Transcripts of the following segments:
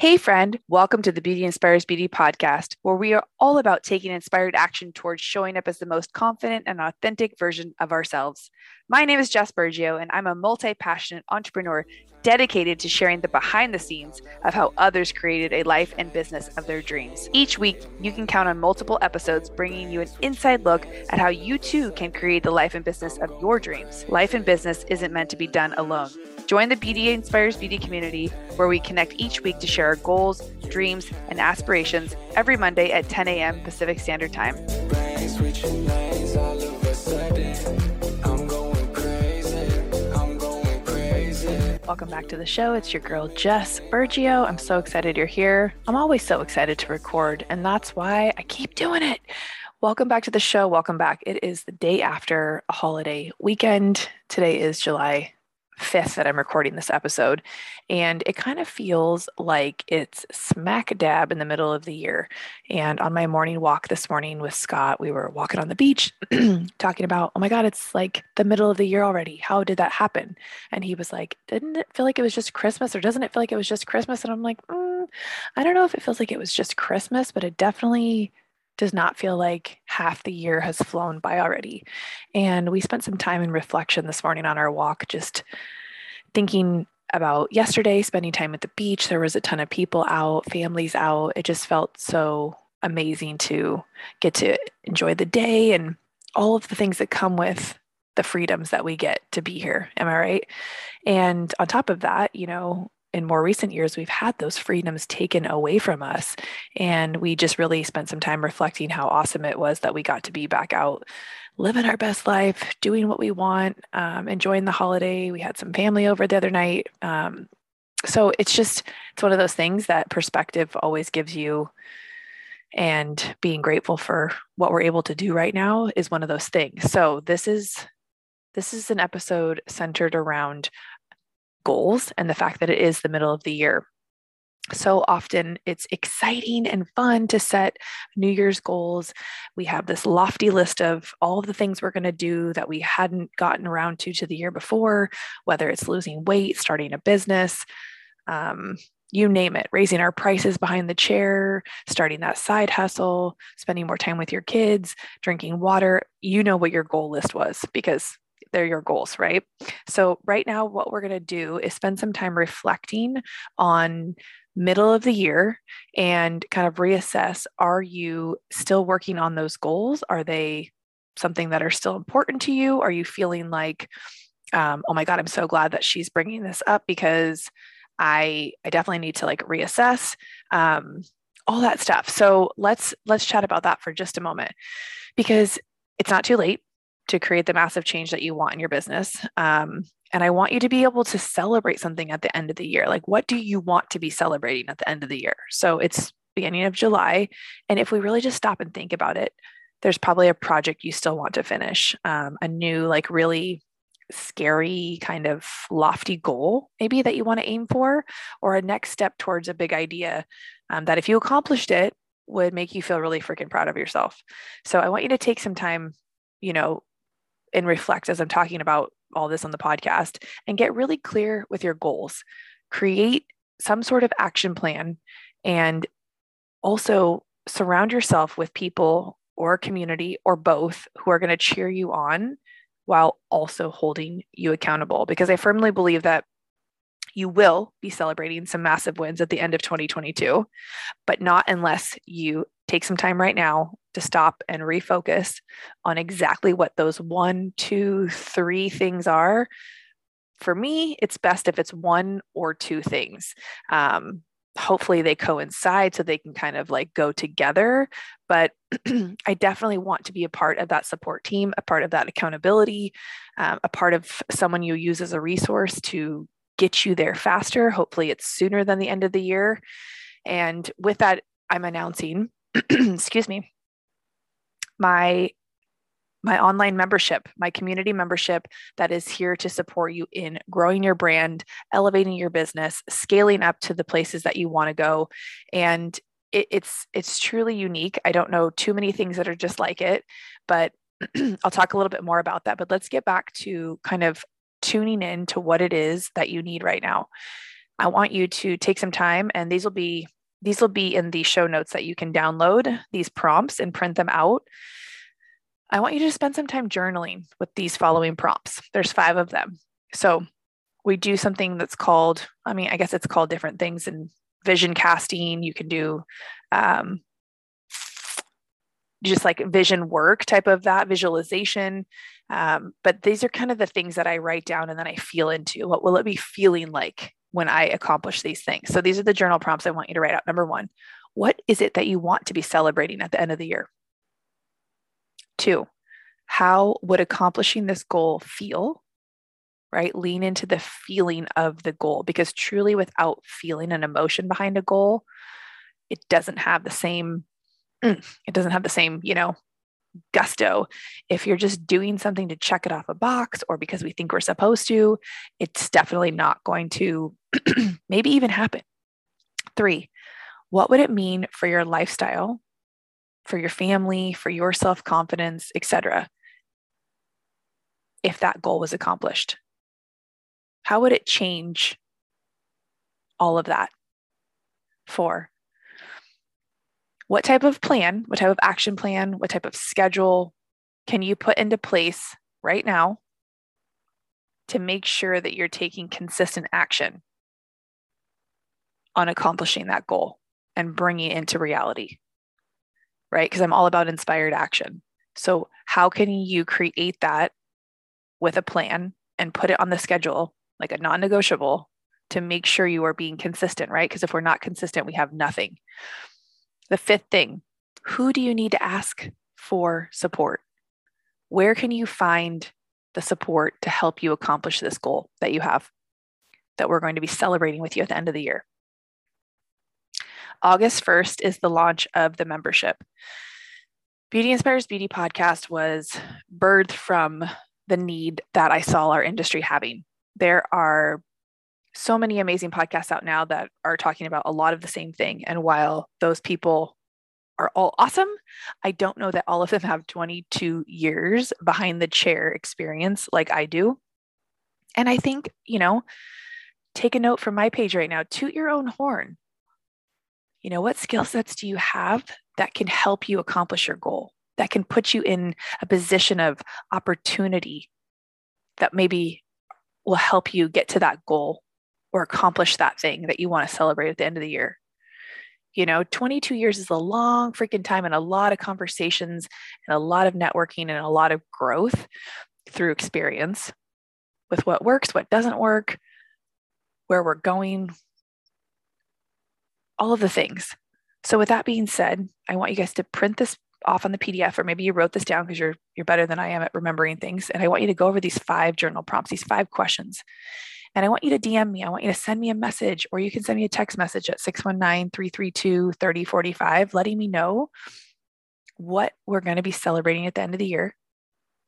Hey, friend, welcome to the Beauty Inspires Beauty podcast, where we are all about taking inspired action towards showing up as the most confident and authentic version of ourselves. My name is Jess Bergio, and I'm a multi passionate entrepreneur dedicated to sharing the behind the scenes of how others created a life and business of their dreams. Each week, you can count on multiple episodes bringing you an inside look at how you too can create the life and business of your dreams. Life and business isn't meant to be done alone. Join the Beauty Inspires Beauty community where we connect each week to share our goals, dreams, and aspirations every Monday at 10 a.m. Pacific Standard Time. Welcome back to the show. It's your girl, Jess Bergio. I'm so excited you're here. I'm always so excited to record, and that's why I keep doing it. Welcome back to the show. Welcome back. It is the day after a holiday weekend. Today is July 5th that I'm recording this episode. And it kind of feels like it's smack dab in the middle of the year. And on my morning walk this morning with Scott, we were walking on the beach talking about, oh my God, it's like the middle of the year already. How did that happen? And he was like, didn't it feel like it was just Christmas or doesn't it feel like it was just Christmas? And I'm like, mm, I don't know if it feels like it was just Christmas, but it definitely does not feel like half the year has flown by already. And we spent some time in reflection this morning on our walk, just thinking about yesterday, spending time at the beach. There was a ton of people out, families out. It just felt so amazing to get to enjoy the day and all of the things that come with the freedoms that we get to be here. Am I right? And on top of that, you know, in more recent years, we've had those freedoms taken away from us. And we just really spent some time reflecting how awesome it was that we got to be back out living our best life, doing what we want, um, enjoying the holiday. We had some family over the other night. Um, so it's just, it's one of those things that perspective always gives you. And being grateful for what we're able to do right now is one of those things. So this is this is an episode centered around goals and the fact that it is the middle of the year. So often it's exciting and fun to set New Year's goals. We have this lofty list of all of the things we're going to do that we hadn't gotten around to to the year before, whether it's losing weight, starting a business, um, you name it, raising our prices behind the chair, starting that side hustle, spending more time with your kids, drinking water. You know what your goal list was because they're your goals, right? So, right now, what we're going to do is spend some time reflecting on middle of the year and kind of reassess are you still working on those goals? Are they something that are still important to you? Are you feeling like, um, oh my God, I'm so glad that she's bringing this up because I, I definitely need to like reassess um, all that stuff. So let's let's chat about that for just a moment because it's not too late to create the massive change that you want in your business. Um, and I want you to be able to celebrate something at the end of the year. Like, what do you want to be celebrating at the end of the year? So it's beginning of July. And if we really just stop and think about it, there's probably a project you still want to finish, um, a new, like, really scary kind of lofty goal maybe that you want to aim for or a next step towards a big idea um, that if you accomplished it would make you feel really freaking proud of yourself so i want you to take some time you know and reflect as I'm talking about all this on the podcast and get really clear with your goals. Create some sort of action plan and also surround yourself with people or community or both who are going to cheer you on while also holding you accountable because I firmly believe that you will be celebrating some massive wins at the end of 2022, but not unless you take some time right now to stop and refocus on exactly what those one, two, three things are. For me, it's best if it's one or two things. Um, hopefully they coincide so they can kind of like go together but i definitely want to be a part of that support team a part of that accountability um, a part of someone you use as a resource to get you there faster hopefully it's sooner than the end of the year and with that i'm announcing excuse me my my online membership, my community membership that is here to support you in growing your brand, elevating your business, scaling up to the places that you want to go. And it, it's it's truly unique. I don't know too many things that are just like it, but I'll talk a little bit more about that. But let's get back to kind of tuning in to what it is that you need right now. I want you to take some time, and these will be these will be in the show notes that you can download these prompts and print them out. I want you to spend some time journaling with these following prompts. There's five of them. So we do something that's called, I mean, I guess it's called different things in vision casting. You can do um, just like vision work type of that visualization. Um, but these are kind of the things that I write down and then I feel into. What will it be feeling like when I accomplish these things? So these are the journal prompts I want you to write out. Number one, what is it that you want to be celebrating at the end of the year? Two, how would accomplishing this goal feel? Right? Lean into the feeling of the goal because truly, without feeling an emotion behind a goal, it doesn't have the same, mm, it doesn't have the same, you know, gusto. If you're just doing something to check it off a box or because we think we're supposed to, it's definitely not going to maybe even happen. Three, what would it mean for your lifestyle, for your family, for your self confidence, etc., if that goal was accomplished? How would it change all of that? Four, what type of plan, what type of action plan, what type of schedule can you put into place right now to make sure that you're taking consistent action on accomplishing that goal and bringing it into reality? Right? Because I'm all about inspired action. So, how can you create that with a plan and put it on the schedule, like a non negotiable, to make sure you are being consistent, right? Because if we're not consistent, we have nothing. The fifth thing who do you need to ask for support? Where can you find the support to help you accomplish this goal that you have that we're going to be celebrating with you at the end of the year? August 1st is the launch of the membership. Beauty Inspires Beauty podcast was birthed from the need that I saw our industry having. There are so many amazing podcasts out now that are talking about a lot of the same thing. And while those people are all awesome, I don't know that all of them have 22 years behind the chair experience like I do. And I think, you know, take a note from my page right now toot your own horn. You know, what skill sets do you have that can help you accomplish your goal, that can put you in a position of opportunity that maybe will help you get to that goal or accomplish that thing that you want to celebrate at the end of the year. You know, 22 years is a long freaking time and a lot of conversations and a lot of networking and a lot of growth through experience with what works, what doesn't work, where we're going, all of the things. So with that being said, I want you guys to print this off on the PDF, or maybe you wrote this down because you're you're better than I am at remembering things. And I want you to go over these five journal prompts, these five questions. And I want you to DM me. I want you to send me a message, or you can send me a text message at 619 332 3045, letting me know what we're going to be celebrating at the end of the year.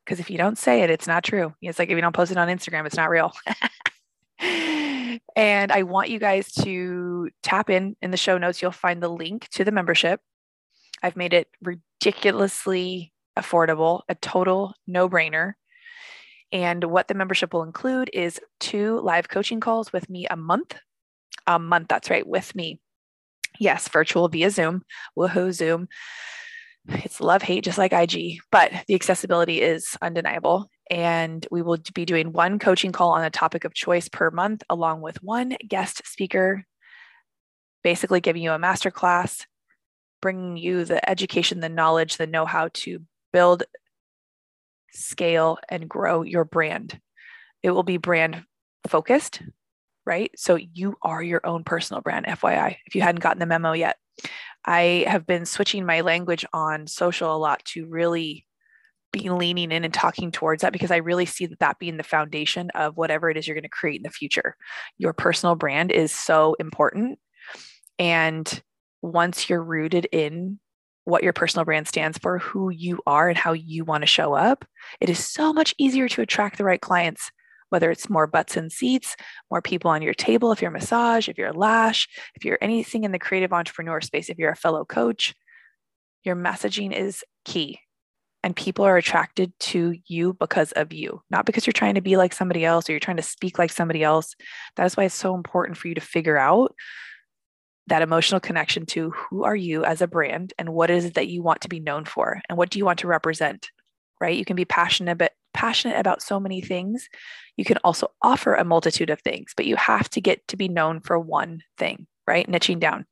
Because if you don't say it, it's not true. It's like if you don't post it on Instagram, it's not real. and I want you guys to tap in in the show notes. You'll find the link to the membership. I've made it ridiculously affordable, a total no brainer. And what the membership will include is two live coaching calls with me a month. A month, that's right, with me. Yes, virtual via Zoom, woohoo, Zoom. It's love hate, just like IG, but the accessibility is undeniable. And we will be doing one coaching call on a topic of choice per month, along with one guest speaker, basically giving you a masterclass, bringing you the education, the knowledge, the know how to build scale, and grow your brand. It will be brand focused, right? So you are your own personal brand, FYI, if you hadn't gotten the memo yet. I have been switching my language on social a lot to really be leaning in and talking towards that because I really see that that being the foundation of whatever it is you're going to create in the future. Your personal brand is so important. And once you're rooted in what your personal brand stands for, who you are, and how you want to show up, it is so much easier to attract the right clients, whether it's more butts and seats, more people on your table, if you're a massage, if you're a lash, if you're anything in the creative entrepreneur space, if you're a fellow coach, your messaging is key. And people are attracted to you because of you, not because you're trying to be like somebody else or you're trying to speak like somebody else. That is why it's so important for you to figure out that emotional connection to who are you as a brand and what is it that you want to be known for and what do you want to represent right? You can be passionate about passionate about so many things. You can also offer a multitude of things but you have to get to be known for one thing right? Niching down.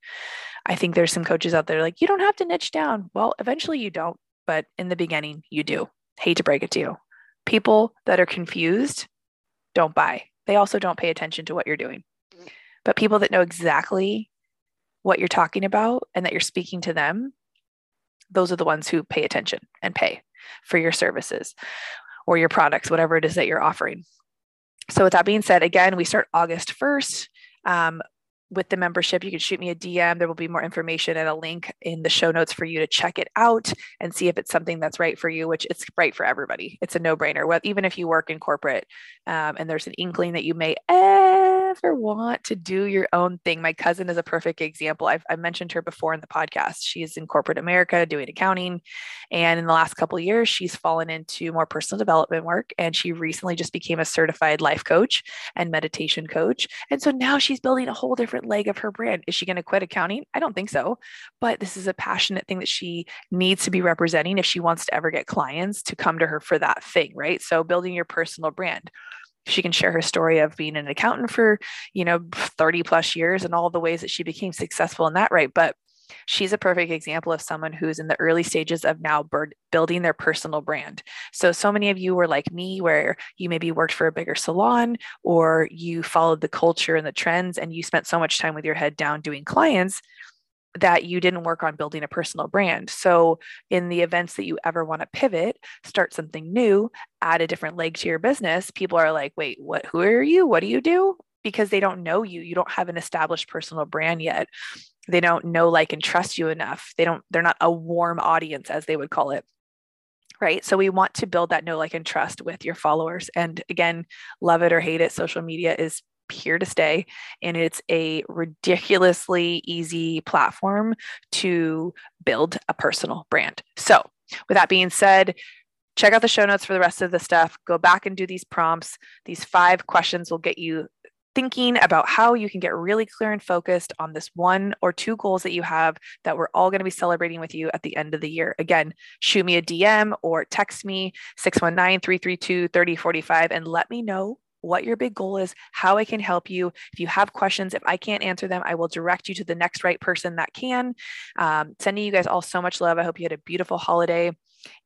I think there's some coaches out there like you don't have to niche down. Well eventually you don't but in the beginning you do hate to break it to you people that are confused don't buy they also don't pay attention to what you're doing but people that know exactly what you're talking about and that you're speaking to them, those are the ones who pay attention and pay for your services or your products, whatever it is that you're offering. So, with that being said, again, we start August 1st. Um, with the membership, you can shoot me a DM. There will be more information and a link in the show notes for you to check it out and see if it's something that's right for you, which it's right for everybody. It's a no brainer. Well, even if you work in corporate um, and there's an inkling that you may ever want to do your own thing, my cousin is a perfect example. I've, I've mentioned her before in the podcast. She's in corporate America doing accounting. And in the last couple years, she's fallen into more personal development work. And she recently just became a certified life coach and meditation coach. And so now she's building a whole different different leg of her brand. Is she going to quit accounting? I don't think so. But this is a passionate thing that she needs to be representing if she wants to ever get clients to come to her for that thing, right? So building your personal brand she can share her story of being an accountant for you know 30 plus years and all the ways that she became successful in that right but she's a perfect example of someone who's in the early stages of now bird, building their personal brand. So, so many of you were like me, where you maybe worked for a bigger salon or you followed the culture and the trends and you spent so much time with your head down doing clients that you didn't work on building a personal brand. So, in the events that you ever want to pivot, start something new, add a different leg to your business, people are like, wait, what, who are you? What do you do? Because they don't know you. You don't have an established personal brand yet they don't know like and trust you enough they don't they're not a warm audience as they would call it right so we want to build that know like and trust with your followers and again love it or hate it social media is here to stay and it's a ridiculously easy platform to build a personal brand. So with that being said check out the show notes for the rest of the stuff. Go back and do these prompts. These five questions will get you thinking about how you can get really clear and focused on this one or two goals that you have that we're all going to be celebrating with you at the end of the year. Again, shoot me a DM or text me 619 332 3045 and let me know what your big goal is, how I can help you. If you have questions, if I can't answer them, I will direct you to the next right person that can. Um, sending you guys all so much love. I hope you had a beautiful holiday.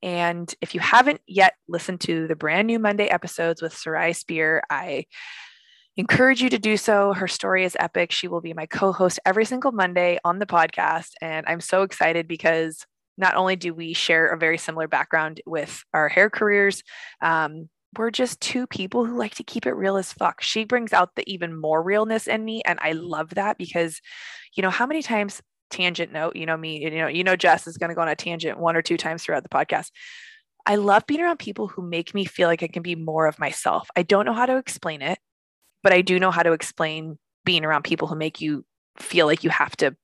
And if you haven't yet listened to the brand new Monday episodes with Sarai Spear, I encourage you to do so. Her story is epic. She will be my co host every single Monday on the podcast. And I'm so excited because not only do we share a very similar background with our hair careers, um, we're just two people who like to keep it real as fuck. She brings out the even more realness in me. And I love that because, you know, how many times tangent note, you know, me, you know, you know, Jess is going to go on a tangent one or two times throughout the podcast. I love being around people who make me feel like I can be more of myself. I don't know how to explain it but I do know how to explain being around people who make you feel like you have to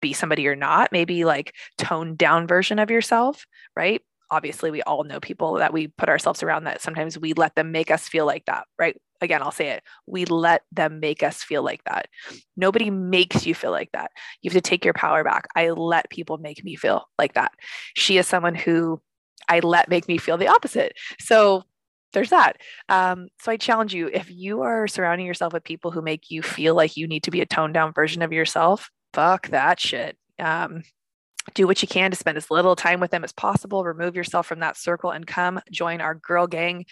be somebody you're not, maybe like toned down version of yourself, right? Obviously, we all know people that we put ourselves around that sometimes we let them make us feel like that, right? Again, I'll say it. We let them make us feel like that. Nobody makes you feel like that. You have to take your power back. I let people make me feel like that. She is someone who I let make me feel the opposite. So there's that. Um, so I challenge you if you are surrounding yourself with people who make you feel like you need to be a toned down version of yourself, fuck that shit. Um, do what you can to spend as little time with them as possible. Remove yourself from that circle and come join our girl gang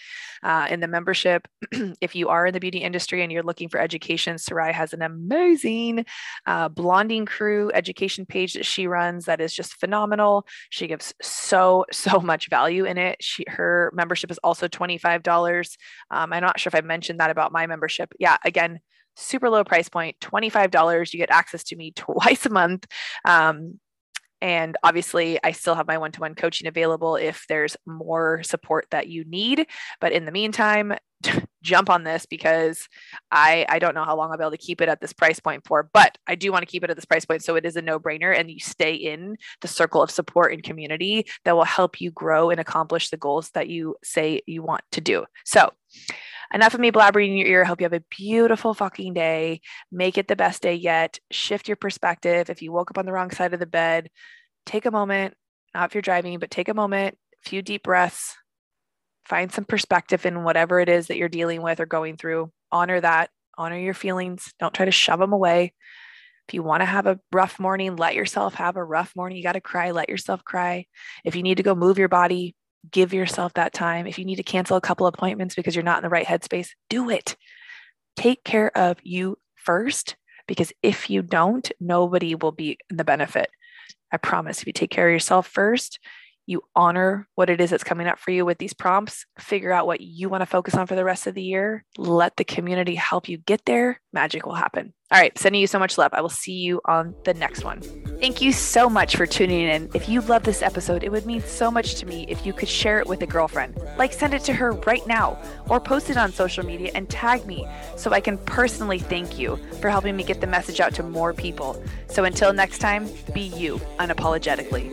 uh, in the membership. if you are in the beauty industry and you're looking for education, Sarai has an amazing uh, Blonding Crew education page that she runs that is just phenomenal. She gives so, so much value in it. She, her membership is also $25. Um, I'm not sure if I mentioned that about my membership. Yeah, again, super low price point $25 you get access to me twice a month um, and obviously, I still have my one to one coaching available if there's more support that you need. But in the meantime, jump on this because I I don't know how long I'll be able to keep it at this price point for, but I do want to keep it at this price point so it is a no-brainer and you stay in the circle of support and community that will help you grow and accomplish the goals that you say you want to do. So, enough of me blabbering in your ear. Hope you have a beautiful fucking day. Make it the best day yet. Shift your perspective. If you woke up on the wrong side of the bed, take a moment, not if you're driving, but take a moment, a few deep breaths, find some perspective in whatever it is that you're dealing with or going through. Honor that, honor your feelings. Don't try to shove them away. If you want to have a rough morning, let yourself have a rough morning. You got to cry, let yourself cry. If you need to go move your body, give yourself that time. If you need to cancel a couple appointments because you're not in the right headspace, do it. Take care of you first because if you don't, nobody will be in the benefit. I promise if you take care of yourself first, you honor what it is that's coming up for you with these prompts, figure out what you want to focus on for the rest of the year, let the community help you get there, magic will happen. All right, sending you so much love. I will see you on the next one. Thank you so much for tuning in. If you love this episode, it would mean so much to me if you could share it with a girlfriend. Like send it to her right now or post it on social media and tag me so I can personally thank you for helping me get the message out to more people. So until next time, be you unapologetically.